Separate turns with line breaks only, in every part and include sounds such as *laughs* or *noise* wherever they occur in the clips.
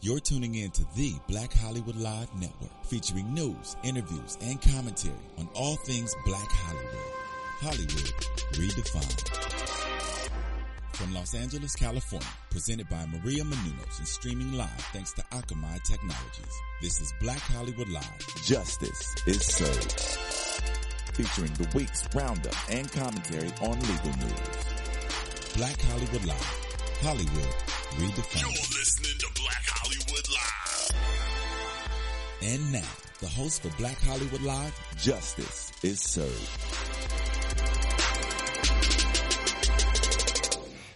You're tuning in to the Black Hollywood Live Network, featuring news, interviews, and commentary on all things Black Hollywood. Hollywood redefined. From Los Angeles, California, presented by Maria Menounos and streaming live thanks to Akamai Technologies. This is Black Hollywood Live. Justice is served. Featuring the week's roundup and commentary on legal news. Black Hollywood Live. Hollywood redefined.
You're listening to
And now, the host for Black Hollywood Live, Justice is Served.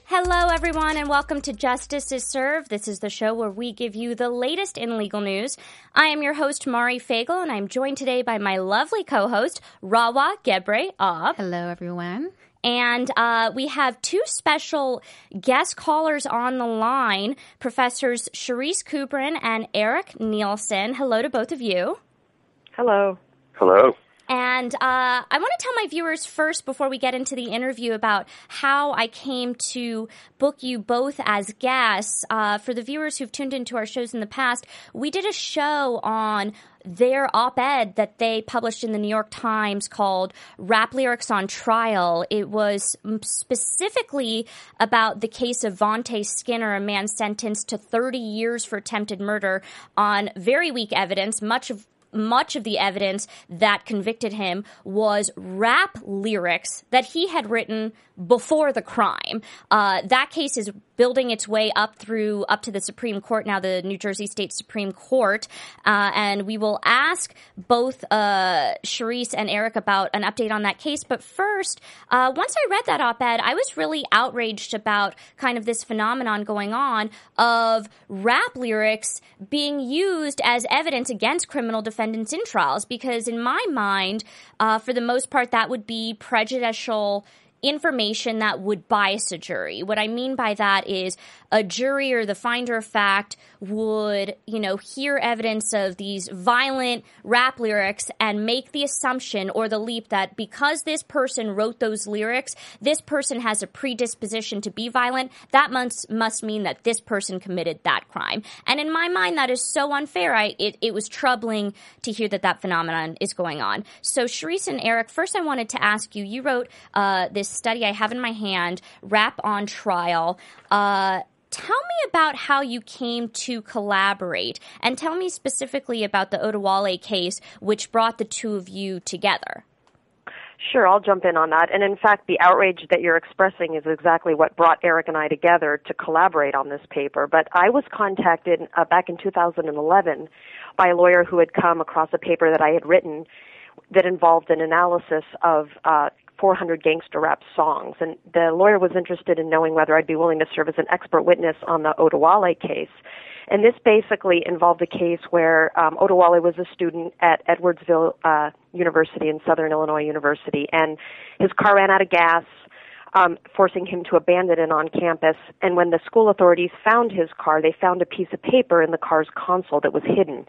Hello, everyone, and welcome to Justice is Served. This is the show where we give you the latest in legal news. I am your host, Mari Fagel, and I'm joined today by my lovely co-host, Rawa Gebre Ab.
Hello, everyone.
And uh, we have two special guest callers on the line, Professors Charis Kubrin and Eric Nielson. Hello to both of you.
Hello.
Hello.
And uh, I want to tell my viewers first, before we get into the interview, about how I came to book you both as guests. Uh, for the viewers who've tuned into our shows in the past, we did a show on their op ed that they published in the New York Times called Rap Lyrics on Trial. It was specifically about the case of Vonte Skinner, a man sentenced to 30 years for attempted murder on very weak evidence, much of much of the evidence that convicted him was rap lyrics that he had written before the crime. Uh, that case is building its way up through up to the Supreme Court now, the New Jersey State Supreme Court, uh, and we will ask both uh, and Eric about an update on that case. But first, uh, once I read that op-ed, I was really outraged about kind of this phenomenon going on of rap lyrics being used as evidence against criminal defendants in trials. Because in my mind, uh, for the most part, that would be prejudicial information that would bias a jury. What I mean by that is a jury or the finder of fact would, you know, hear evidence of these violent rap lyrics and make the assumption or the leap that because this person wrote those lyrics, this person has a predisposition to be violent. That must must mean that this person committed that crime. And in my mind, that is so unfair. I it, it was troubling to hear that that phenomenon is going on. So, Charis and Eric, first I wanted to ask you. You wrote uh, this study I have in my hand, Rap on Trial. Uh, tell me about how you came to collaborate and tell me specifically about the Oduwole case, which brought the two of you together.
Sure, I'll jump in on that. And in fact, the outrage that you're expressing is exactly what brought Eric and I together to collaborate on this paper. But I was contacted uh, back in 2011 by a lawyer who had come across a paper that I had written that involved an analysis of uh, 400 gangster rap songs. And the lawyer was interested in knowing whether I'd be willing to serve as an expert witness on the Oduwole case. And this basically involved a case where um, Oduwole was a student at Edwardsville uh, University in Southern Illinois University, and his car ran out of gas. Um, forcing him to abandon it on campus. And when the school authorities found his car, they found a piece of paper in the car's console that was hidden.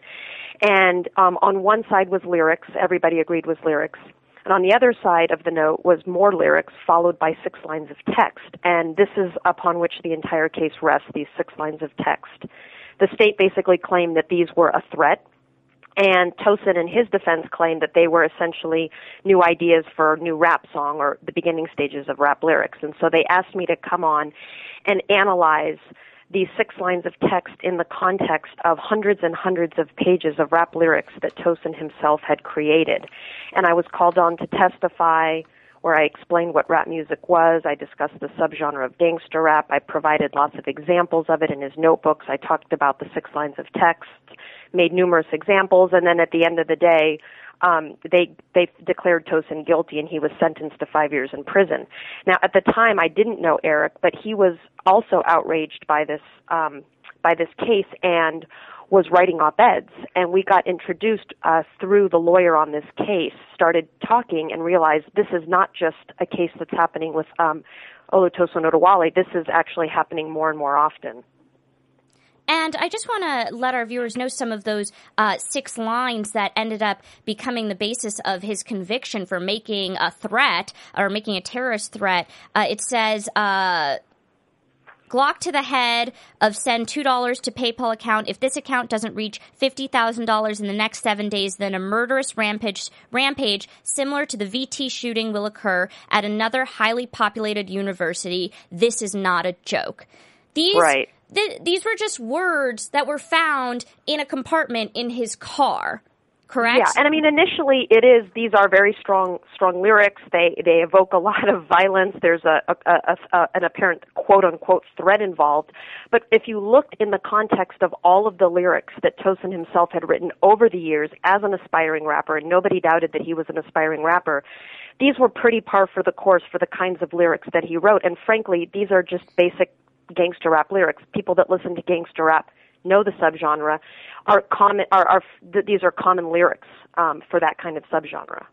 And um, on one side was lyrics, everybody agreed was lyrics. And on the other side of the note was more lyrics followed by six lines of text. And this is upon which the entire case rests, these six lines of text. The state basically claimed that these were a threat. And Tosin, in his defense, claimed that they were essentially new ideas for new rap song or the beginning stages of rap lyrics. And so they asked me to come on and analyze these six lines of text in the context of hundreds and hundreds of pages of rap lyrics that Tosin himself had created. And I was called on to testify where I explained what rap music was. I discussed the subgenre of gangster rap. I provided lots of examples of it in his notebooks. I talked about the six lines of text, made numerous examples, and then at the end of the day, um, they they declared Tosin guilty, and he was sentenced to five years in prison. Now, at the time, I didn't know Eric, but he was also outraged by this um, by this case and was writing op-eds and we got introduced uh, through the lawyer on this case started talking and realized this is not just a case that's happening with um, Olutosin Oduwole this is actually happening more and more often
and I just want to let our viewers know some of those uh, six lines that ended up becoming the basis of his conviction for making a threat or making a terrorist threat. Uh, it says, uh, Glock to the head of send $2 to PayPal account. If this account doesn't reach $50,000 in the next seven days, then a murderous rampage, rampage similar to the VT shooting will occur at another highly populated university. This is not a joke. These,
Right.
th- these were just words that were found in a compartment in his car. Correct?
Yeah, and I mean initially it is these are very strong strong lyrics. They they evoke a lot of violence. There's a, a, a, a an apparent quote unquote threat involved. But if you looked in the context of all of the lyrics that Tosin himself had written over the years as an aspiring rapper, and nobody doubted that he was an aspiring rapper, these were pretty par for the course for the kinds of lyrics that he wrote. And frankly, these are just basic gangster rap lyrics. People that listen to gangster rap know the subgenre are common are, are th- these are common lyrics um, for that kind of subgenre.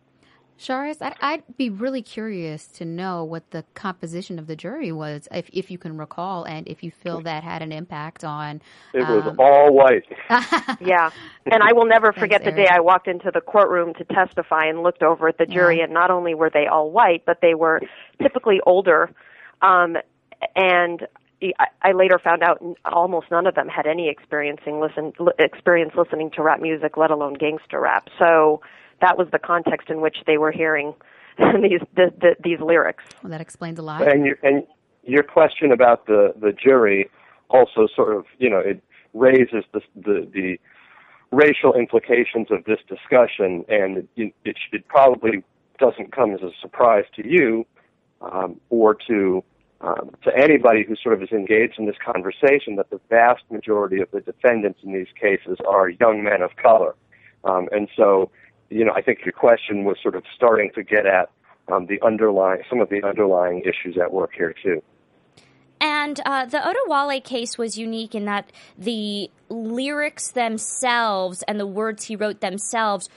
Charis, I'd, I'd be really curious to know what the composition of the jury was, if, if you can recall, and if you feel that had an impact on.
It was
um,
all white. *laughs*
Yeah, and I will never forget the
Eric.
day I walked into the courtroom to testify and looked over at the jury,
Yeah.
and not only were they all white, but they were typically older, um, and I, I later found out almost none of them had any experiencing listen experience listening to rap music, let alone gangster rap. So that was the context in which they were hearing *laughs* these the, the, these lyrics.
well, that explains a lot.
And your and your question about the the jury also sort of you know it raises the the, the racial implications of this discussion, and it, it, it probably doesn't come as a surprise to you um, or to um, to anybody who sort of is engaged in this conversation that the vast majority of the defendants in these cases are young men of color, um, and so you know I think your question was sort of starting to get at um, the underlying some of the underlying issues at work here too.
And uh, the Oduwole case was unique in that the lyrics themselves and the words he wrote themselves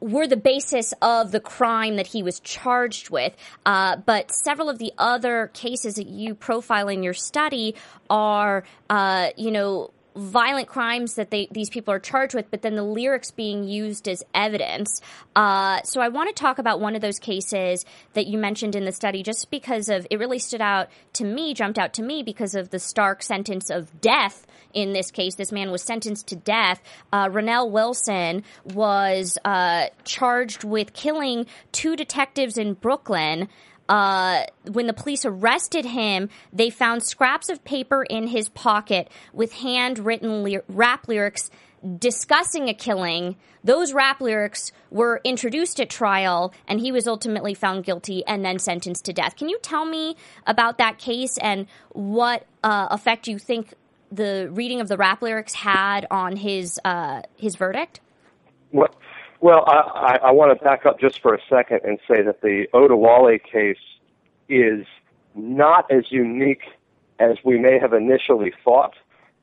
were the basis of the crime that he was charged with. Uh, but several of the other cases that you profile in your study are, uh, you know, violent crimes that they these people are charged with, but then the lyrics being used as evidence. Uh, so I want to talk about one of those cases that you mentioned in the study, just because of it really stood out to me, jumped out to me because of the stark sentence of death. In this case, this man was sentenced to death. Uh, Wilson was uh, charged with killing two detectives in Brooklyn uh, when the police arrested him, they found scraps of paper in his pocket with handwritten ly- rap lyrics discussing a killing. Those rap lyrics were introduced at trial, and he was ultimately found guilty and then sentenced to death. Can you tell me about that case and what uh, effect you think the reading of the rap lyrics had on his uh, his verdict?
Well, well, I, I, I want to back up just for a second and say that the Oduwole case is not as unique as we may have initially thought.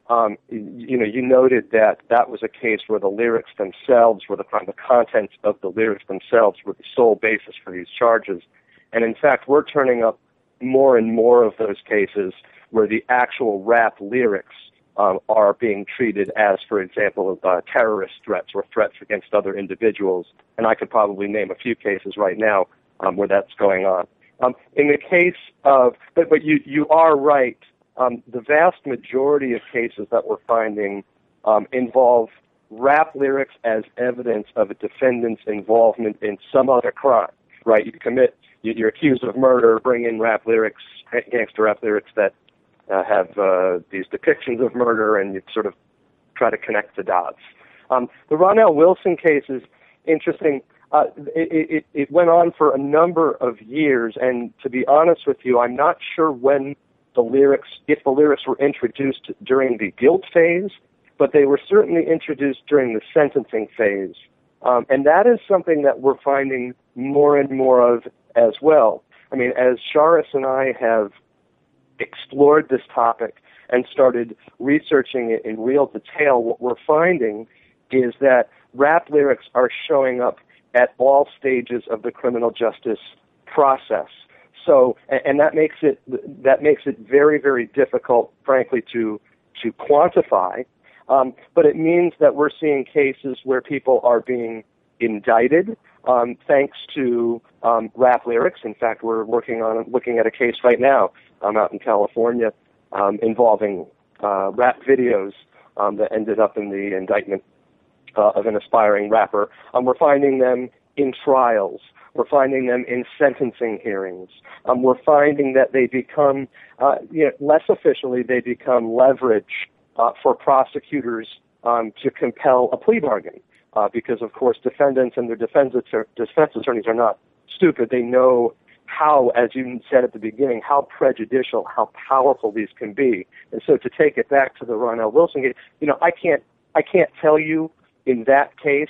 Um, you know, you noted that that was a case where the lyrics themselves were the the contents of the lyrics themselves were the sole basis for these charges, and in fact, we're turning up more and more of those cases where the actual rap lyrics um, are being treated as, for example, uh, terrorist threats or threats against other individuals. And I could probably name a few cases right now um, where that's going on. Um, in the case of, but, but you, you are right. Um, the vast majority of cases that we're finding um, involve rap lyrics as evidence of a defendant's involvement in some other crime. Right? You commit, you- you're accused of murder, bring in rap lyrics, gangster rap lyrics that uh, have uh, these depictions of murder, and you sort of try to connect the dots. Um, the Ronell Wilson case is interesting. Uh, it, it, it went on for a number of years, and to be honest with you, I'm not sure when the lyrics, if the lyrics were introduced during the guilt phase, but they were certainly introduced during the sentencing phase. Um, and that is something that we're finding more and more of as well. I mean, as Charis and I have explored this topic and started researching it in real detail, what we're finding is that rap lyrics are showing up at all stages of the criminal justice process. So, and, that makes it that makes it very, very difficult, frankly, to to quantify. Um, but it means that we're seeing cases where people are being indicted um, thanks to um, rap lyrics. In fact, we're working on looking at a case right now um, out in California um, involving uh, rap videos um, that ended up in the indictment uh, of an aspiring rapper. Um, we're finding them in trials. We're finding them in sentencing hearings. Um, we're finding that they become, uh, you know, less officially, they become leverage uh, for prosecutors um, to compel a plea bargain. Uh, because, of course, defendants and their defense, defense attorneys are not stupid. They know how, as you said at the beginning, how prejudicial, how powerful these can be. And so to take it back to the Ronell Wilson case, you know, I can't, I can't tell you in that case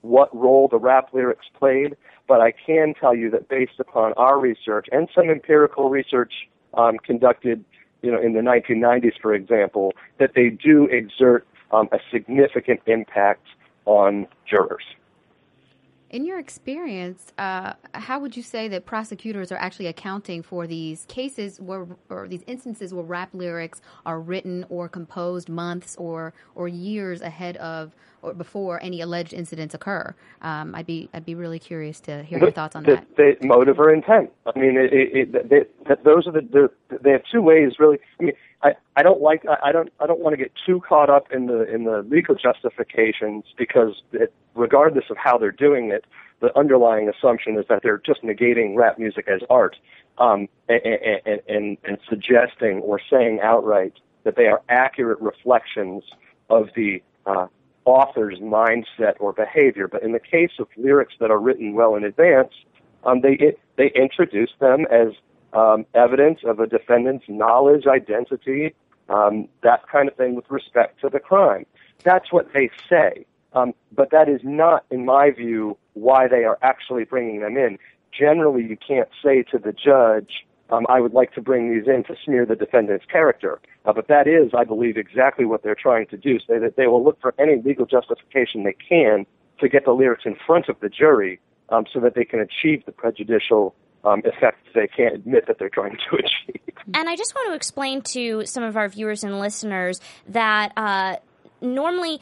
what role the rap lyrics played, but I can tell you that based upon our research and some empirical research um, conducted, you know, in the 1990s, for example, that they do exert um, a significant impact on jurors.
In your experience, uh, how would you say that prosecutors are actually accounting for these cases where, or these instances where rap lyrics are written or composed months or or years ahead of or before any alleged incidents occur? Um, I'd be I'd be really curious to hear your thoughts on
the,
that.
The motive or intent. I mean, it, it, it, they, those are the they have two ways really. I mean, I, I don't like I don't I don't want to get too caught up in the in the legal justifications because it, regardless of how they're doing it, the underlying assumption is that they're just negating rap music as art um, and, and, and, and suggesting or saying outright that they are accurate reflections of the uh, author's mindset or behavior. But in the case of lyrics that are written well in advance, um, they it, they introduce them as um, evidence of a defendant's knowledge, identity, um, that kind of thing with respect to the crime. That's what they say. Um, but that is not, in my view, why they are actually bringing them in. Generally, you can't say to the judge, um, I would like to bring these in to smear the defendant's character. Uh, but that is, I believe, exactly what they're trying to do. So that they will look for any legal justification they can to get the lyrics in front of the jury um, so that they can achieve the prejudicial um, effects they can't admit that they're trying to *laughs* achieve.
And I just want to explain to some of our viewers and listeners that uh, normally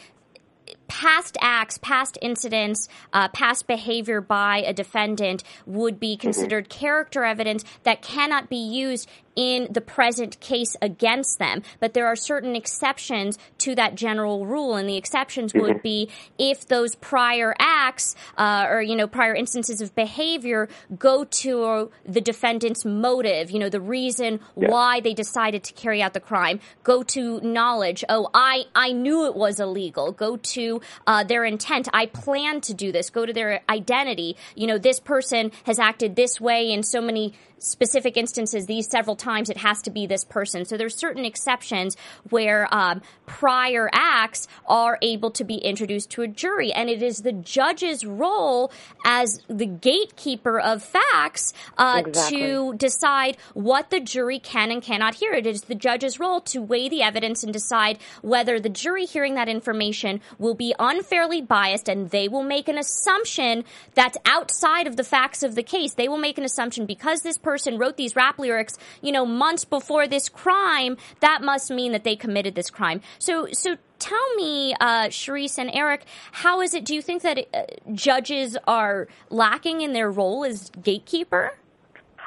past acts, past incidents, uh, past behavior by a defendant would be considered character evidence that cannot be used in the present case against them. But there are certain exceptions to that general rule, and the exceptions would mm-hmm. be if those prior acts uh, or you know prior instances of behavior go to the defendant's motive, you know the reason yeah. why they decided to carry out the crime, go to knowledge. Oh, I I knew it was illegal. Go to uh, their intent. I plan to do this. Go to their identity. You know this person has acted this way in so many specific instances, these several times, it has to be this person. So there's certain exceptions where um, prior acts are able to be introduced to a jury, and it is the judge's role as the gatekeeper of facts uh, exactly. to decide what the jury can and cannot hear. It is the judge's role to weigh the evidence and decide whether the jury hearing that information will be unfairly biased, and they will make an assumption that's outside of the facts of the case. They will make an assumption because this person wrote these rap lyrics, you know, months before this crime, that must mean that they committed this crime. So, so tell me, uh, Charis and Eric, how is it? Do you think that uh, judges are lacking in their role as gatekeeper?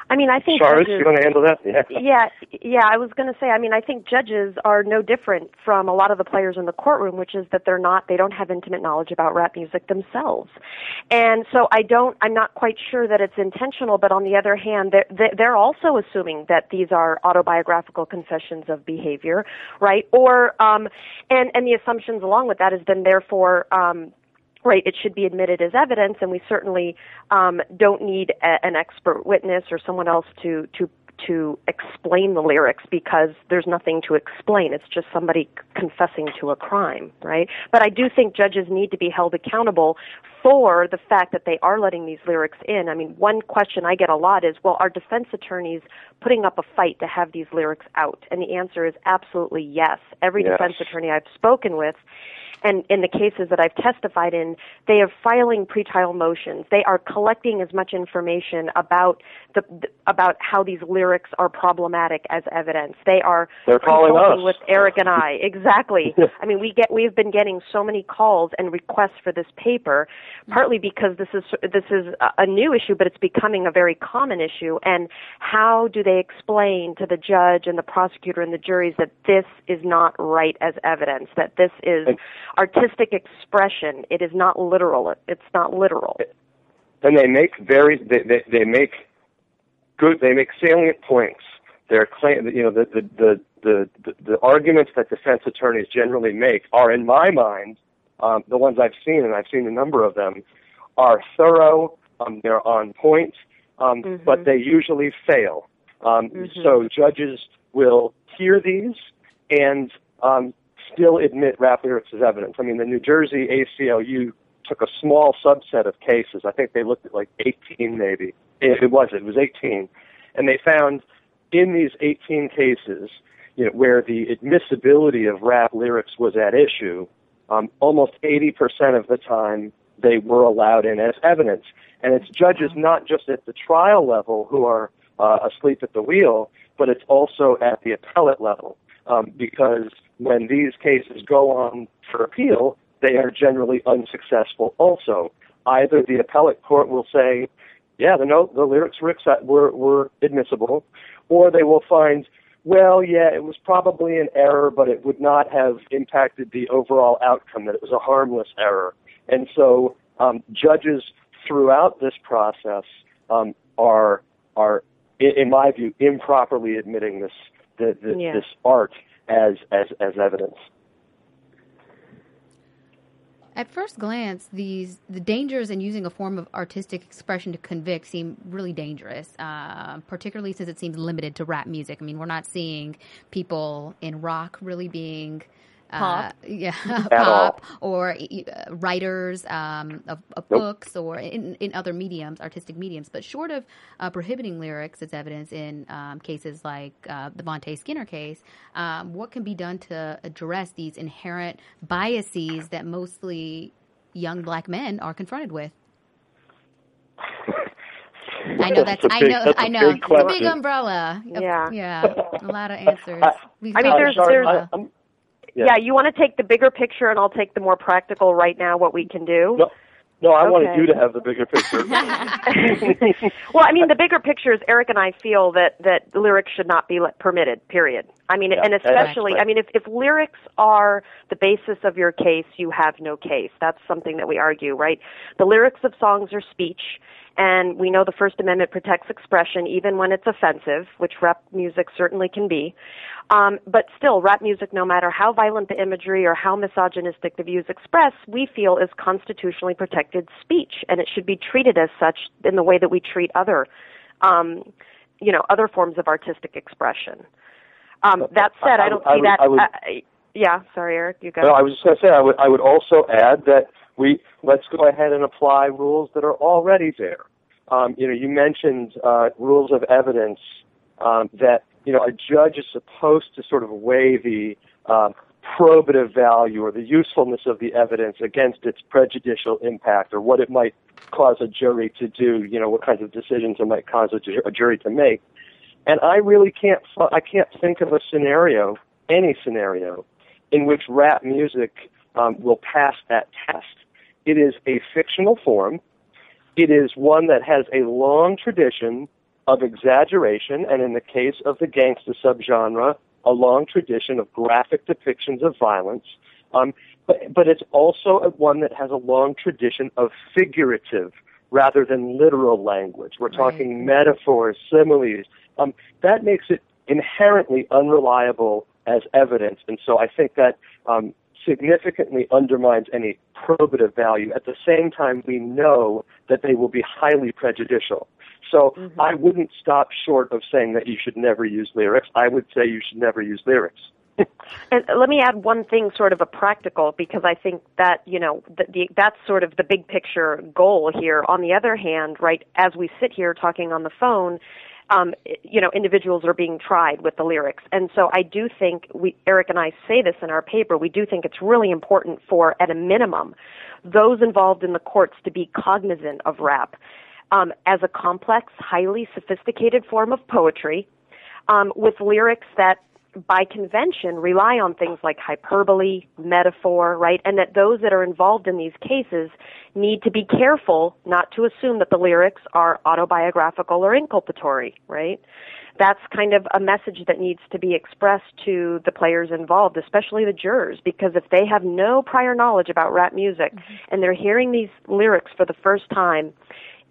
I mean, I think
Charles,
judges,
you want to handle that? Yeah.
Yeah, yeah. I was going to say. I mean, I think judges are no different from a lot of the players in the courtroom, which is that they're not. They don't have intimate knowledge about rap music themselves, and so I don't. I'm not quite sure that it's intentional. But on the other hand, they're they're also assuming that these are autobiographical confessions of behavior, right? Or um, and and the assumptions along with that is then therefore um, right, it should be admitted as evidence, and we certainly um, don't need a, an expert witness or someone else to to to explain the lyrics because there's nothing to explain. It's just somebody confessing to a crime, right? But I do think judges need to be held accountable for the fact that they are letting these lyrics in. I mean, one question I get a lot is, well, are defense attorneys putting up a fight to have these lyrics out? And the answer is absolutely yes. Every yes. defense attorney I've spoken with and in the cases that I've testified in, they are filing pretrial motions. They are collecting as much information about the about how these lyrics are problematic as evidence. They are
They're calling us.
with Eric and I. Exactly. *laughs* I mean, we get we've been getting so many calls and requests for this paper partly because this is this is a new issue, but it's becoming a very common issue. And how do they explain to the judge and the prosecutor and the juries that this is not right as evidence, that this is artistic expression? It is not literal. It's not literal.
And they make very they, they, they make good they make salient points. Their claim, you know, the the, the the the the arguments that defense attorneys generally make are, in my mind, um, the ones I've seen, and I've seen a number of them, are thorough. Um, they're on point, um,
Mm-hmm.
but they usually fail. Um,
Mhm.
So judges will hear these and um, still admit rap lyrics as evidence. I mean, the New Jersey ACLU took a small subset of cases. I think they looked at like 18, maybe. It, it was. It was 18, and they found in these 18 cases, you know, where the admissibility of rap lyrics was at issue, um, almost 80% of the time they were allowed in as evidence. And it's judges not just at the trial level who are uh, asleep at the wheel, but it's also at the appellate level. Um, because when these cases go on for appeal, they are generally unsuccessful also. Either the appellate court will say, yeah, the, the lyrics were, were, were admissible, or they will find, well, yeah, it was probably an error, but it would not have impacted the overall outcome, that it was a harmless error. And so um, judges throughout this process um, are, are, in my view, improperly admitting this, the, the,
Yeah.
this art as, as, as evidence.
At first glance, these the dangers in using a form of artistic expression to convict seem really dangerous, uh, particularly since it seems limited to rap music. I mean, we're not seeing people in rock really being. Uh,
Pop.
yeah, *laughs*
At
pop or uh, writers um, of, of
Nope.
books or in, in other mediums, artistic mediums. But short of uh, prohibiting lyrics as evidence in um, cases like uh, the Vonte Skinner case, um, what can be done to address these inherent biases that mostly young black men are confronted with? I know that's,
a
I
big-
know
that's a
I know
big
it's a big umbrella.
Yeah.
yeah, *laughs* a lot of answers. We
I mean, there's-
about
there's-
umbrella.
I'm-
Yeah. you want to take the bigger picture, and I'll take the more practical right now. What we can do.
No, no, I wanted you to have the bigger picture. *laughs* *laughs*
well, I mean, the bigger picture is Eric and I feel that that lyrics should not be let, permitted. Period. I mean,
Yeah,
and especially,
right.
I mean, if if lyrics are the basis of your case, you have no case. That's something that we argue, right? The lyrics of songs are speech. And we know the First Amendment protects expression even when it's offensive, which rap music certainly can be. Um, but still, rap music, no matter how violent the imagery or how misogynistic the views express, we feel is constitutionally protected speech, and it should be treated as such in the way that we treat other, um, you know, other forms of artistic expression. Um, that said, I,
I-
don't
I
see
would-
that.
I would-
uh, yeah, sorry, Eric, you go.
No, I was just going to say I would I would also add that we let's go ahead and apply rules that are already there. Um, you know, you mentioned uh, rules of evidence um, that you know a judge is supposed to sort of weigh the uh, probative value or the usefulness of the evidence against its prejudicial impact or what it might cause a jury to do. You know, what kinds of decisions it might cause a, a jury to make. And I really can't I can't think of a scenario, any scenario, in which rap music um, will pass that test. It is a fictional form. It is one that has a long tradition of exaggeration, and in the case of the gangsta subgenre, a long tradition of graphic depictions of violence. Um, but, but it's also one that has a long tradition of figurative rather than literal language. We're talking metaphors, similes. Um, that makes it inherently unreliable as evidence, and so I think that um, significantly undermines any probative value. At the same time, we know that they will be highly prejudicial. So I wouldn't stop short of saying that you should never use lyrics. I would say you should never use lyrics. *laughs*
And let me add one thing, sort of a practical, because I think that you know the, the, that's sort of the big picture goal here. On the other hand, right, as we sit here talking on the phone, um, you know, individuals are being tried with the lyrics, and so I do think we, Eric and I say this in our paper. We do think it's really important for, at a minimum, those involved in the courts to be cognizant of rap um, as a complex, highly sophisticated form of poetry um, with lyrics that by convention rely on things like hyperbole, metaphor, right? And that those that are involved in these cases need to be careful not to assume that the lyrics are autobiographical or inculpatory, right? That's kind of a message that needs to be expressed to the players involved, especially the jurors, because if they have no prior knowledge about rap music mm-hmm. and they're hearing these lyrics for the first time,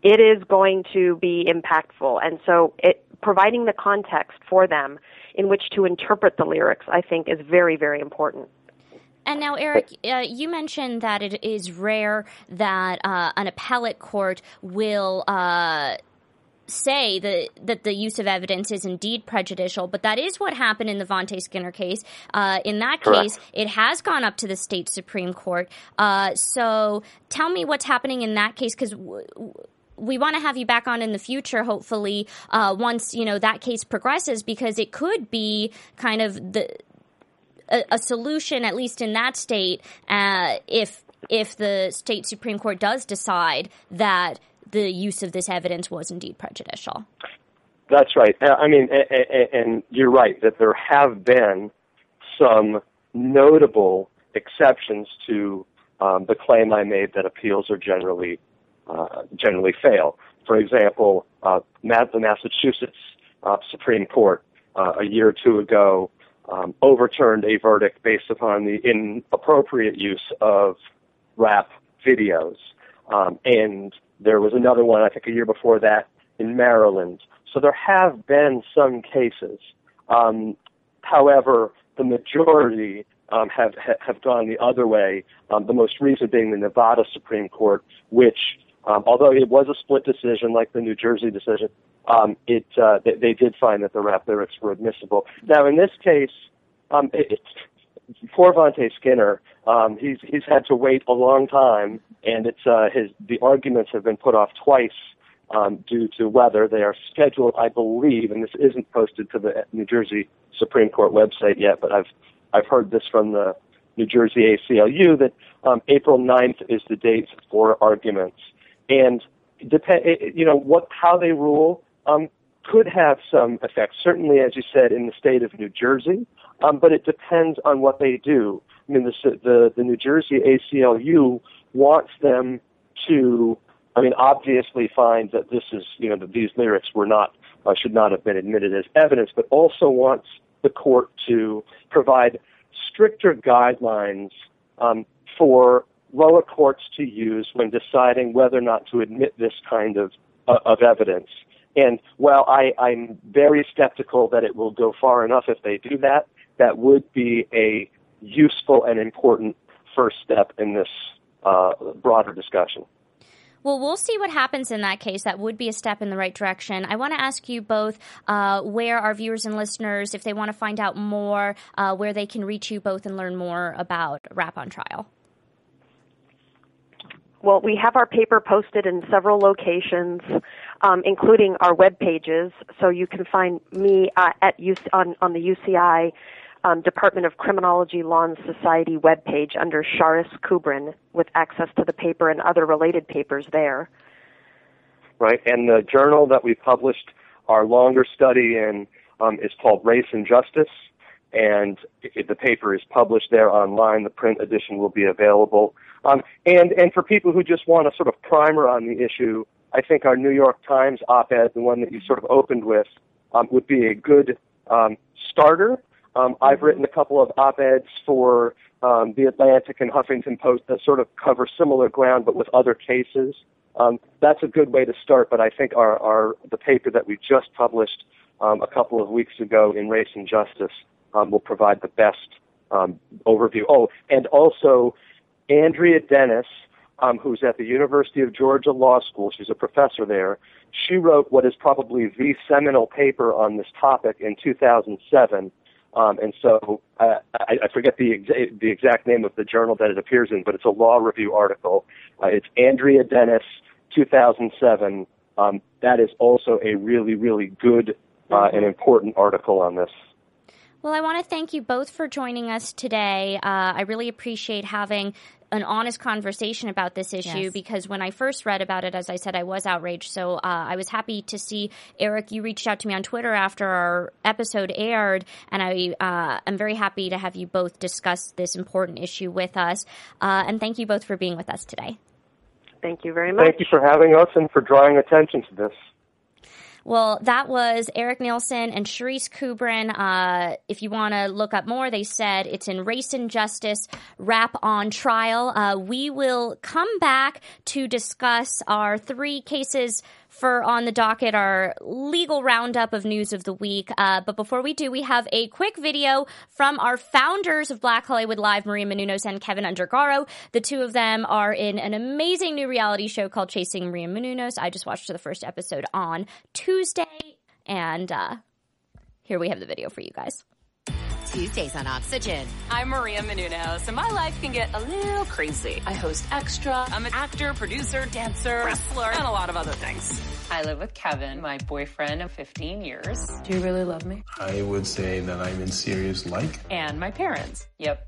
it is going to be impactful. And so it providing the context for them in which to interpret the lyrics, I think, is very, very important.
And now, Eric, uh, you mentioned that it is rare that uh, an appellate court will. Uh, say that that the use of evidence is indeed prejudicial, but that is what happened in the Vonte Skinner case. Uh, in that Correct. case, it has gone up to the state supreme court. Uh, so, tell me what's happening in that case, because. W- we want to have you back on in the future, hopefully, uh, once you know that case progresses, because it could be kind of the a, a solution, at least in that state, uh, if if the state supreme court does decide that the use of this evidence was indeed prejudicial.
That's right. Uh, I mean, and you're right that there have been some notable exceptions to um, the claim I made that appeals are generally uh, generally fail. For example, uh, the Massachusetts uh, Supreme Court uh, a year or two ago um, overturned a verdict based upon the inappropriate use of rap videos. Um, and there was another one, I think, a year before that in Maryland. So there have been some cases. Um, however, the majority um, have have gone the other way. Um, the most recent being the Nevada Supreme Court, which um, although it was a split decision like the New Jersey decision, um, it uh, they, they did find that the rap lyrics were admissible. Now, in this case, um, it, it, poor Vonte Skinner, um, he's he's had to wait a long time, and it's uh, his the arguments have been put off twice um, due to weather. They are scheduled, I believe, and this isn't posted to the New Jersey Supreme Court website yet, but I've I've heard this from the New Jersey ACLU that um, April 9th is the date for arguments and depend, you know, what how they rule um, could have some effect. Certainly, as you said, in the state of New Jersey, um, but it depends on what they do. I mean, the the, the New Jersey ACLU wants them to, I mean, obviously find that this is, you know, that these lyrics were not uh, should not have been admitted as evidence, but also wants the court to provide stricter guidelines um, for lower courts to use when deciding whether or not to admit this kind of uh, of evidence. And while I, I'm very skeptical that it will go far enough if they do that, that would be a useful and important first step in this uh, broader discussion.
Well, we'll see what happens in that case. That would be a step in the right direction. I want to ask you both uh, where our viewers and listeners, if they want to find out more, uh, where they can reach you both and learn more about Rap on Trial.
Well, we have our paper posted in several locations, um, including our web pages. So you can find me uh, at UC, on, on the UCI um, Department of Criminology Law and Society webpage under Charis Kubrin with access to the paper and other related papers there.
Right, and the journal that we published our longer study in um, is called Race and Justice, and the paper is published there online. The print edition will be available. Um, and and for people who just want a sort of primer on the issue, I think our New York Times op-ed, the one that you sort of opened with, um, would be a good um, starter. Um, I've written a couple of op-eds for um, the Atlantic and Huffington Post that sort of cover similar ground, but with other cases. Um, that's a good way to start. But I think our, our the paper that we just published a couple of weeks ago in Race and Justice um, will provide the best um, overview. Oh, and also Andrea Dennis, um, who's at the University of Georgia Law School, she's a professor there. She wrote what is probably the seminal paper on this topic in 2007. Um, and so uh, I, I forget the, exa- the exact name of the journal that it appears in, but it's a law review article. Uh, it's Andrea Dennis, 2007. Um, that is also a really, really good uh, and important article on this.
Well, I want to thank you both for joining us today. Uh, I really appreciate having an honest conversation about this issue
Yes.
because when I first read about it, as I said, I was outraged. So uh, I was happy to see Eric. You reached out to me on Twitter after our episode aired, and I uh, am very happy to have you both discuss this important issue with us. Uh, and thank you both for being with us today.
Thank you very much.
Thank you for having us and for drawing attention to this.
Well, that was Eric Nielson and Charis Kubrin. Uh, if you want to look up more, they said it's in Race and Justice Rap on Trial. Uh, we will come back to discuss our three cases for on the docket, our legal roundup of news of the week. Uh, but before we do, we have a quick video from our founders of Black Hollywood Live, Maria Menounos and Kevin Undergaro. The two of them are in an amazing new reality show called Chasing Maria Menounos. I just watched the first episode on Tuesday, and uh, here we have the video for you guys.
Tuesdays on Oxygen.
I'm Maria Menounos, and my life can get a little crazy. I host Extra. I'm an actor, producer, dancer, wrestler, and a lot of other things. I live with Kevin, my boyfriend of 15 years. Do you really love me?
I would say that I'm in serious like.
And my parents. Yep,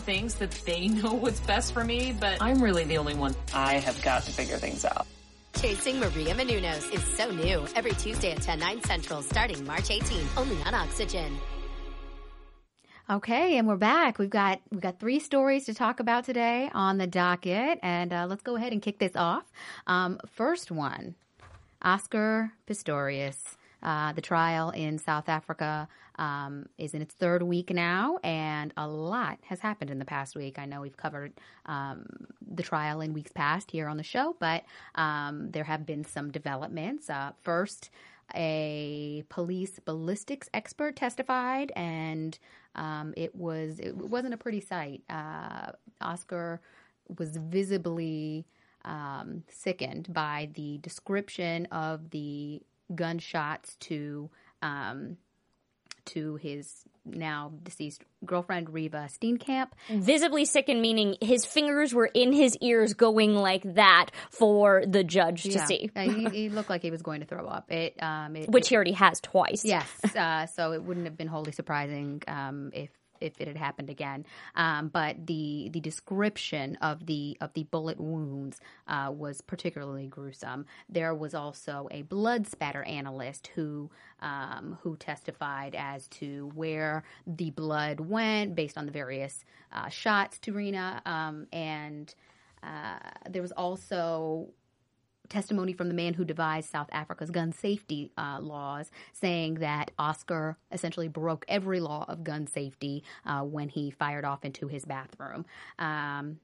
thinks that they *laughs* know what's best for me, but I'm really the only one.
I have got to figure things out.
Chasing Maria Menounos is so new. Every Tuesday at 10, 9 central, starting March 18th, only on Oxygen.
Okay, and we're back. We've got we've got three stories to talk about today on the docket, and uh, let's go ahead and kick this off. Um, first one, Oscar Pistorius. Uh, the trial in South Africa um, is in its third week now, and a lot has happened in the past week. I know we've covered um, the trial in weeks past here on the show, but um, there have been some developments. Uh, first, a police ballistics expert testified, and um, it was it wasn't a pretty sight. Uh, Oscar was visibly um, sickened by the description of the gunshots to um, to his now deceased girlfriend Reeva Steenkamp.
Visibly sickened, meaning his fingers were in his ears going like that for the judge to
Yeah.
see.
Uh, he, he *laughs* looked like he was going to throw up. It, um, it
Which he already has twice.
Yes, uh, so it wouldn't have been wholly surprising um, if if it had happened again. Um, but the the description of the of the bullet wounds uh, was particularly gruesome. There was also a blood spatter analyst who um, who testified as to where the blood went based on the various uh, shots to Rena, um, and uh, there was also testimony from the man who devised South Africa's gun safety uh, laws, saying that Oscar essentially broke every law of gun safety uh, when he fired off into his bathroom. Um,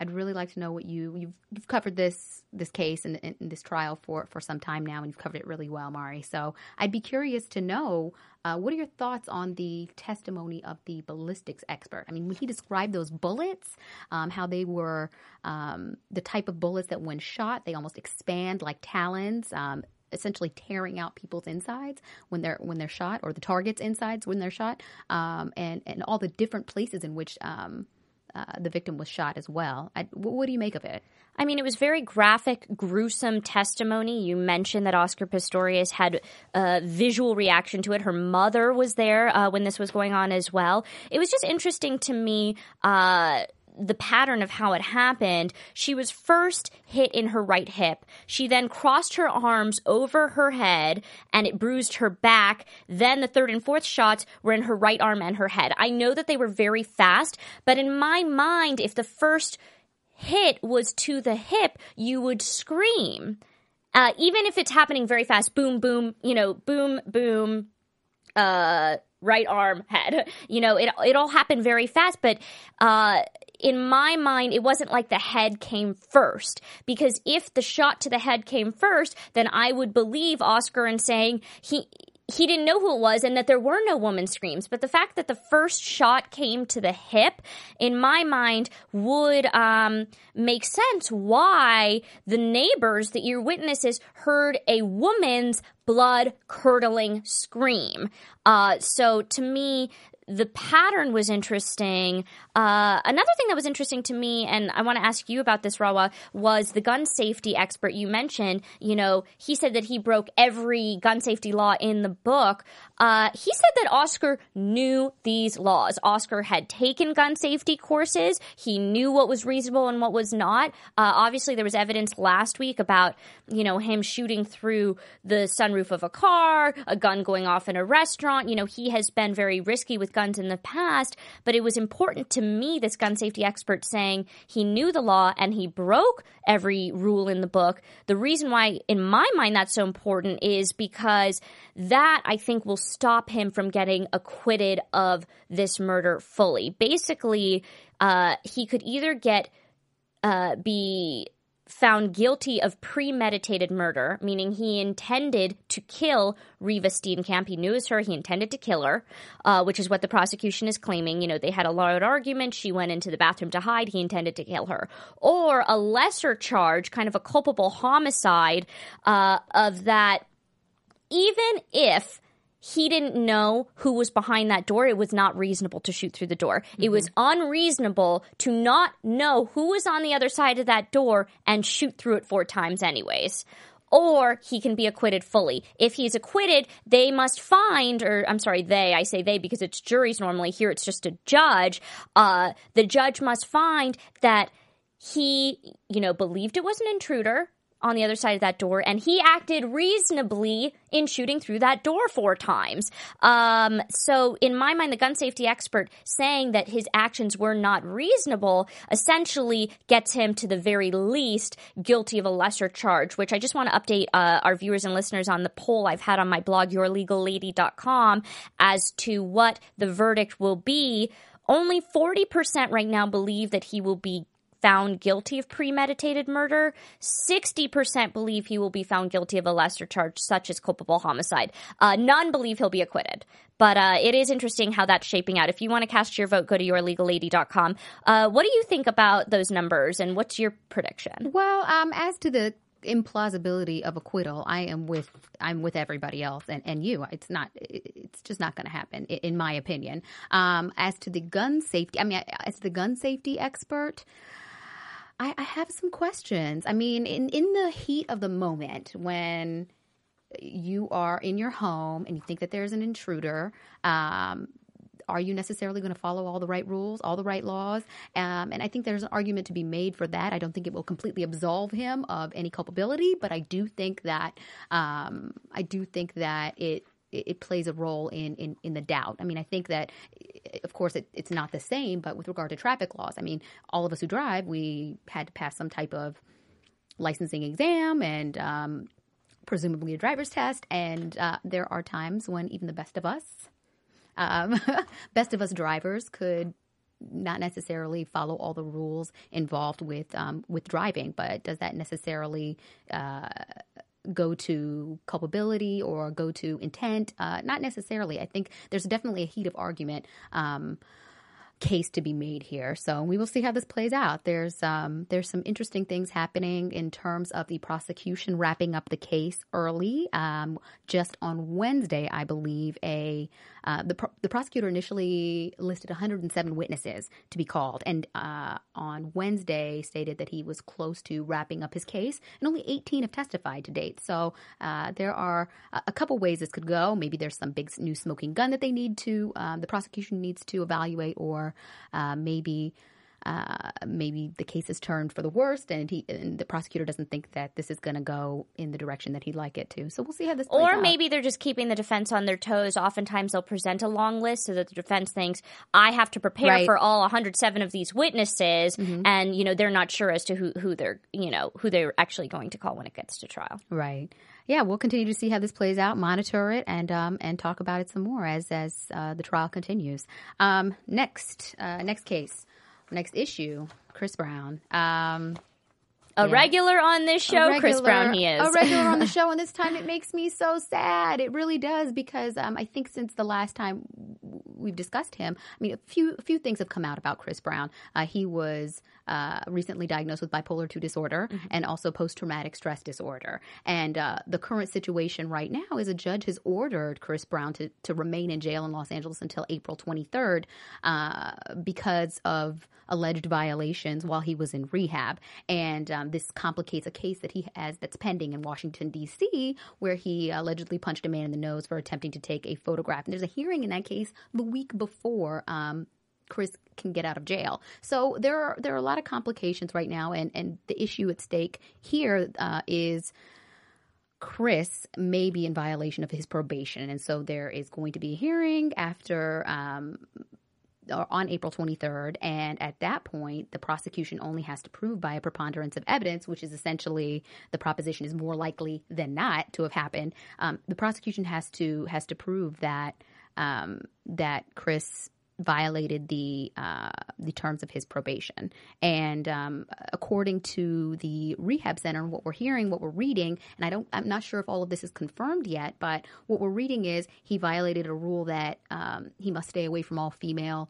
I'd really like to know what you you've, you've covered this this case and, and this trial for for some time now, and you've covered it really well, Mari. So I'd be curious to know uh, what are your thoughts on the testimony of the ballistics expert? I mean, when he described those bullets, um, how they were um, the type of bullets that, when shot, they almost expand like talons. Um, essentially tearing out people's insides when they're when they're shot or the target's insides when they're shot um, and and all the different places in which um, uh, the victim was shot as well. I, what, do you make of it?
I mean, it was very graphic, gruesome testimony. You mentioned that Oscar Pistorius had a visual reaction to it. Her mother was there uh, when this was going on as well. It was just interesting to me. Uh, the pattern of how it happened. She was first hit in her right hip. She then crossed her arms over her head and it bruised her back. Then the third and fourth shots were in her right arm and her head. I know that they were very fast, but in my mind, if the first hit was to the hip, you would scream. Uh, even if it's happening very fast, boom, boom, you know, boom, boom, uh, right arm, *laughs* head. You know, it it all happened very fast, but uh, in my mind, it wasn't like the head came first. Because if the shot to the head came first, then I would believe Oscar in saying he he didn't know who it was and that there were no woman screams. But the fact that the first shot came to the hip, in my mind, would um, make sense why the neighbors, the ear witnesses, heard a woman's blood curdling scream. Uh, so to me, the pattern was interesting. Uh, another thing that was interesting to me, and I want to ask you about this, Rawa, was the gun safety expert you mentioned. You know, he said that he broke every gun safety law in the book. Uh, he said that Oscar knew these laws. Oscar had taken gun safety courses. He knew what was reasonable and what was not. Uh, obviously, there was evidence last week about, you know, him shooting through the sunroof of a car, a gun going off in a restaurant. You know, he has been very risky with guns in the past, but it was important to me, this gun safety expert, saying he knew the law and he broke every rule in the book. The reason why, in my mind, that's so important is because that I think will stop him from getting acquitted of this murder fully. Basically, uh, he could either get uh, be found guilty of premeditated murder, meaning he intended to kill Reeva Steenkamp. He knew it was her. He intended to kill her, uh, which is what the prosecution is claiming. You know, they had a loud argument. She went into the bathroom to hide. He intended to kill her. Or a lesser charge, kind of a culpable homicide uh, of that, even if he didn't know who was behind that door. It was not reasonable to shoot through the door. Mm-hmm. It was unreasonable to not know who was on the other side of that door and shoot through it four times, anyways. Or he can be acquitted fully. If he's acquitted, they must find, or I'm sorry, they, I say they because it's juries normally. Here it's just a judge. Uh, the judge must find that he, you know, believed it was an intruder, on the other side of that door, and he acted reasonably in shooting through that door four times. Um, so, in my mind, the gun safety expert saying that his actions were not reasonable essentially gets him to the very least guilty of a lesser charge, which I just want to update uh, our viewers and listeners on the poll I've had on my blog, yourlegallady.com, as to what the verdict will be. Only 40% right now believe that he will be found guilty of premeditated murder. 60% believe he will be found guilty of a lesser charge, such as culpable homicide. Uh, none believe he'll be acquitted. But uh, it is interesting how that's shaping out. If you want to cast your vote, go to yourlegallady.com. Uh, what do you think about those numbers, and what's your prediction?
Well, um, as to the implausibility of acquittal, I am with I'm with everybody else and, and you. It's not it's just not going to happen in my opinion. Um, as to the gun safety, I mean, as the gun safety expert, I, I have some questions. I mean, in, in the heat of the moment when you are in your home and you think that there's an intruder, um, are you necessarily going to follow all the right rules, all the right laws? Um, and I think there's an argument to be made for that. I don't think it will completely absolve him of any culpability, but I do think that um, I do think that it it, plays a role in, in, in the doubt. I mean, I think that, of course, it, it's not the same, but with regard to traffic laws, I mean, all of us who drive, we had to pass some type of licensing exam and um, presumably a driver's test. And uh, there are times when even the best of us, um, *laughs* best of us drivers, could not necessarily follow all the rules involved with um, with driving, but does that necessarily uh, go to culpability or go to intent. Uh, not necessarily. I think there's definitely a heat of argument. Um, case to be made here. So we will see how this plays out. There's um, there's some interesting things happening in terms of the prosecution wrapping up the case early. Um, just on Wednesday, I believe a uh, the, the prosecutor initially listed 107 witnesses to be called, and uh, on Wednesday stated that he was close to wrapping up his case, and only 18 have testified to date. So uh, there are a couple ways this could go. Maybe there's some big new smoking gun that they need to, um, the prosecution needs to evaluate, or uh, maybe uh, maybe the case is turned for the worst, and he and the prosecutor doesn't think that this is going to go in the direction that he'd like it to. So we'll see how this.
or
out.
maybe they're just keeping the defense on their toes. Oftentimes they'll present a long list so that the defense thinks I have to prepare right. for all 107 of these witnesses, mm-hmm. and you know they're not sure as to who who they're you know who they're actually going to call when it gets to trial.
Right yeah, we'll continue to see how this plays out, monitor it, and um, and talk about it some more as as uh, the trial continues. Um, next, uh, next case, next issue, Chris Brown. Um,
A
Yeah.
regular on this show,
A
Chris Brown, he is.
A regular on the *laughs* show, and this time it makes me so sad. It really does because um, I think since the last time we've discussed him, I mean, a few a few things have come out about Chris Brown. Uh, he was uh, recently diagnosed with bipolar two disorder
Mm-hmm.
and also post traumatic stress disorder. And uh, the current situation right now is a judge has ordered Chris Brown to to remain in jail in Los Angeles until April 23rd uh, because of alleged violations while he was in rehab. And um, this complicates a case that he has that's pending in Washington, D.C., where he allegedly punched a man in the nose for attempting to take a photograph. And there's a hearing in that case the week before. Um, Chris can get out of jail. So there are there are a lot of complications right now, and and the issue at stake here uh, is Chris may be in violation of his probation, and so there is going to be a hearing after um, or on April 23rd. And at that point, the prosecution only has to prove by a preponderance of evidence, which is essentially the proposition is more likely than not to have happened. Um, the prosecution has to has to prove that um, that Chris violated the uh, the terms of his probation. And um, according to the rehab center, what we're hearing, what we're reading, and I don't, I'm not sure if all of this is confirmed yet, but what we're reading is he violated a rule that um, he must stay away from all female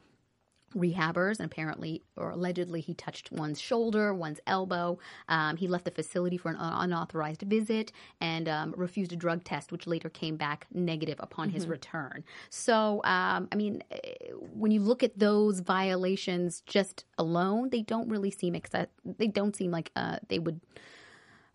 rehabbers and apparently or allegedly he touched one's shoulder one's elbow um, he left the facility for an unauthorized visit and um, refused a drug test which later came back negative upon his
Mhm.
return so um, i mean eh, when you look at those violations just alone they don't really seem exce- they don't seem like uh, they would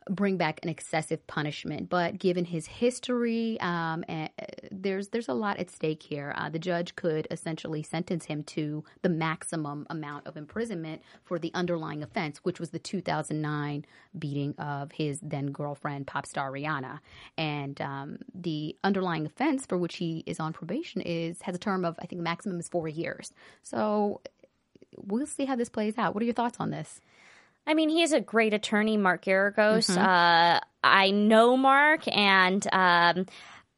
bring back an excessive punishment. But given his history, um, eh, there's there's a lot at stake here. Uh, the judge could essentially sentence him to the maximum amount of imprisonment for the underlying offense, which was the 2009 beating of his then girlfriend, pop star Rihanna. And um, the underlying offense for which he is on probation is has a term of I think maximum is four years. So we'll see how this plays out. What are your thoughts on this?
I mean, he is a great attorney, Mark Geragos.
Mhm.
Uh, I know Mark, and um,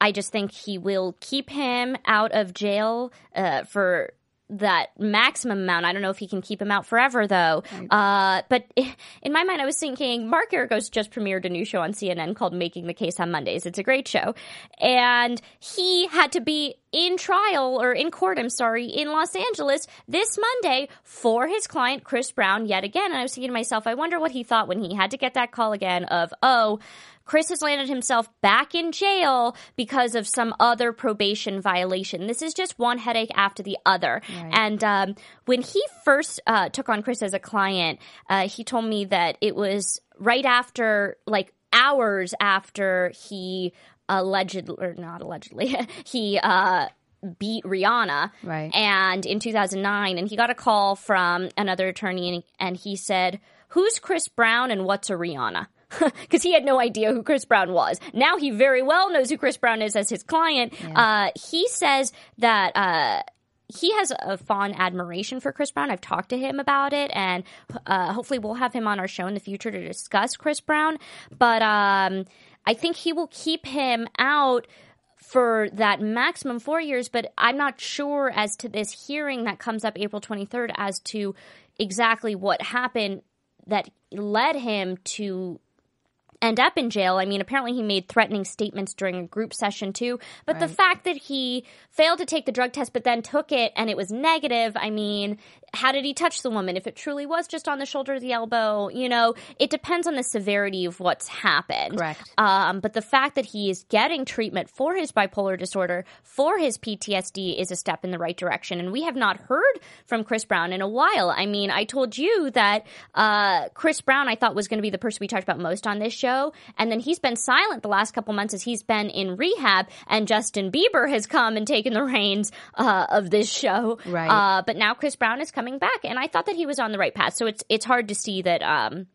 I just think he will keep him out of jail uh, for that maximum amount. I don't know if he can keep him out forever, though. Uh, but *laughs* in my mind, I was thinking Mark Geragos just premiered a new show on CNN called Making the Case on Mondays. It's a great show. And he had to be in trial or in court, I'm sorry, in Los Angeles this Monday for his client, Chris Brown, yet again. And I was thinking to myself, I wonder what he thought when he had to get that call again of, oh, Chris has landed himself back in jail because of some other probation violation. This is just one headache after the other. And um, when he first uh, took on Chris as a client, uh, he told me that it was right after, like, hours after he allegedly, or not allegedly, *laughs* he uh, beat Rihanna.
Right.
And in 2009, and he got a call from another attorney, and, and he said, Who's Chris Brown and what's a Rihanna? *laughs* Because he had no idea who Chris Brown was. Now he very well knows who Chris Brown is as his client. Uh, he says that uh, he has a fond admiration for Chris Brown. I've talked to him about it, and uh, hopefully we'll have him on our show in the future to discuss Chris Brown. But um, I think he will keep him out for that maximum four years, but I'm not sure as to this hearing that comes up April 23rd as to exactly what happened that led him to end up in jail. I mean, apparently he made threatening statements during a group session too. But the fact that he failed to take the drug test but then took it and it was negative, I mean, how did he touch the woman? If it truly was just on the shoulder or the elbow, you know, it depends on the severity of what's happened.
Correct.
Um, but the fact that he is getting treatment for his bipolar disorder, for his PTSD, is a step in the right direction. And we have not heard from Chris Brown in a while. I mean, I told you that uh, Chris Brown I thought was going to be the person we talked about most on this show. And then he's been silent the last couple months as he's been in rehab. And Justin Bieber has come and taken the reins uh, of this show.
Right.
Uh, but now Chris Brown is coming back. And I thought that he was on the right path. So it's, it's hard to see that. Um,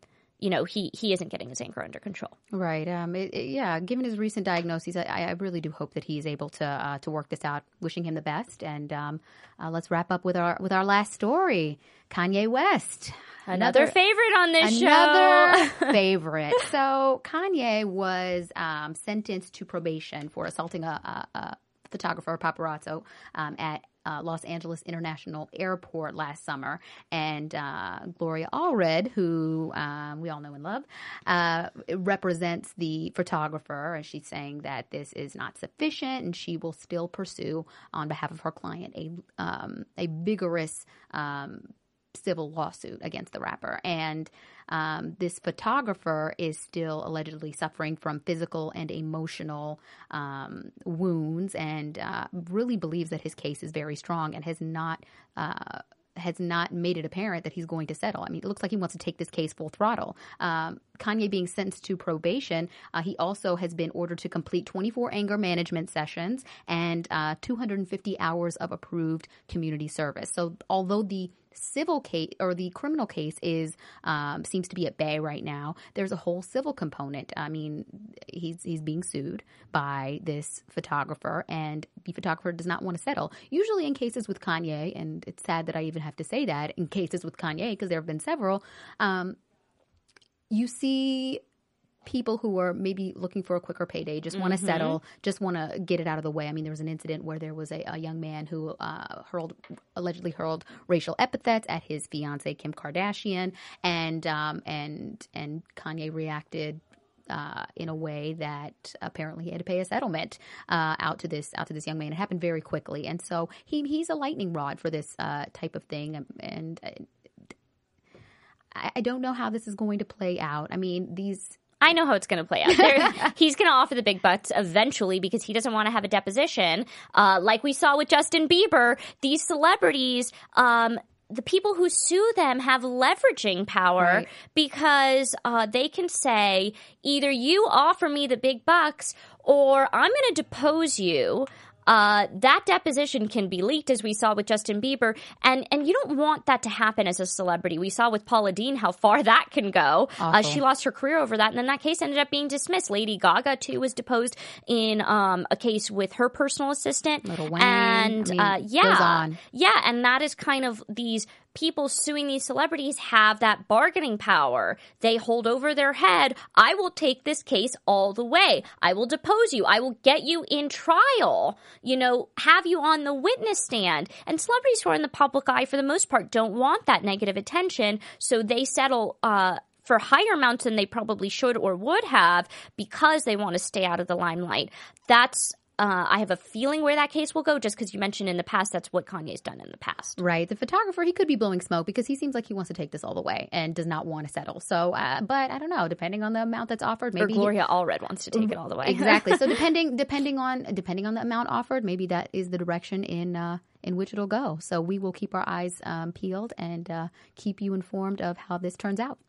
you know he he isn't getting his anger under control.
Right. Um. it- it- yeah. Given his recent diagnoses, I, I really do hope that he's able to uh, to work this out. Wishing him the best. And um, uh, let's wrap up with our with our last story. Kanye West.
Another, favorite on this show.
another
show. *laughs*
favorite. So Kanye was um, sentenced to probation for assaulting a, a, a photographer, paparazzo, um, at uh, Los Angeles International Airport last summer, and uh, Gloria Allred, who um, we all know and love, uh, represents the photographer, and she's saying that this is not sufficient, and she will still pursue on behalf of her client a um, a vigorous. Um, civil lawsuit against the rapper. And um, this photographer is still allegedly suffering from physical and emotional um, wounds and uh, really believes that his case is very strong and has not. Uh, has not made it apparent that he's going to settle. I mean, it looks like he wants to take this case full throttle. Um, Kanye being sentenced to probation, uh, he also has been ordered to complete 24 anger management sessions and uh, 250 hours of approved community service. So, although the civil case or the criminal case is um, seems to be at bay right now. There's a whole civil component. I mean, he's he's being sued by this photographer, and the photographer does not want to settle. Usually, in cases with Kanye, and it's sad that I even have to say that in cases with Kanye because there have been several. Um, you see people who are maybe looking for a quicker payday, just want to
Mhm.
settle, just want to get it out of the way. I mean, there was an incident where there was a, a young man who uh, hurled, allegedly hurled racial epithets at his fiancee Kim Kardashian, and um, and and Kanye reacted. Uh, in a way that apparently he had to pay a settlement uh, out to this out to this young man. It happened very quickly, and so he he's a lightning rod for this uh, type of thing. And, and uh, I, I don't know how this is going to play out. I mean, these
I know how it's going to play out. There, *laughs* he's going to offer the big bucks eventually because he doesn't want to have a deposition. Uh, like we saw with Justin Bieber, these celebrities, um, the people who sue them have leveraging power
Right.
because uh, they can say either you offer me the big bucks or I'm going to depose you. Uh, that deposition can be leaked, as we saw with Justin Bieber, and and you don't want that to happen as a celebrity. We saw with Paula Deen how far *laughs* that can go. Uh, she lost her career over that, and then that case ended up being dismissed. Lady Gaga too was deposed in um, a case with her personal assistant,
Lil Wayne.
and
I mean,
uh, yeah, yeah, and that is kind of these people suing these celebrities have that bargaining power. They hold over their head. I will take this case all the way. I will depose you. I will get you in trial. You know, have you on the witness stand. And celebrities who are in the public eye, for the most part, don't want that negative attention, so they settle. Uh, for higher amounts than they probably should or would have because they want to stay out of the limelight. That's uh, I have a feeling where that case will go, just because you mentioned in the past that's what Kanye's done in the past.
Right. The photographer, he could be blowing smoke because he seems like he wants to take this all the way and does not want to settle. So, uh, but I don't know. Depending on the amount that's offered, maybe he-
Gloria Allred wants to take it all the way.
exactly. So *laughs* depending depending on depending on the amount offered, maybe that is the direction in uh, in which it'll go. So we will keep our eyes um, peeled and uh, keep you informed of how this turns out.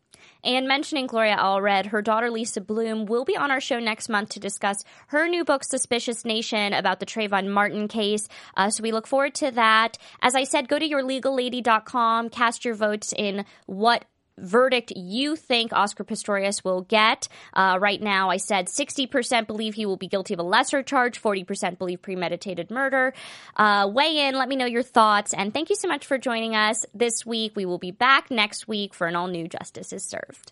And mentioning Gloria Allred, her daughter Lisa Bloom will be on our show next month to discuss her new book, Suspicious Nation, about the Trayvon Martin case. Uh, so we look forward to that. As I said, go to yourlegallady.com, cast your votes in what verdict you think Oscar Pistorius will get. Uh, right now, I said 60% believe he will be guilty of a lesser charge, 40% believe premeditated murder. Uh, weigh in, let me know your thoughts, and thank you so much for joining us this week. We will be back next week for an all new Justice is Served.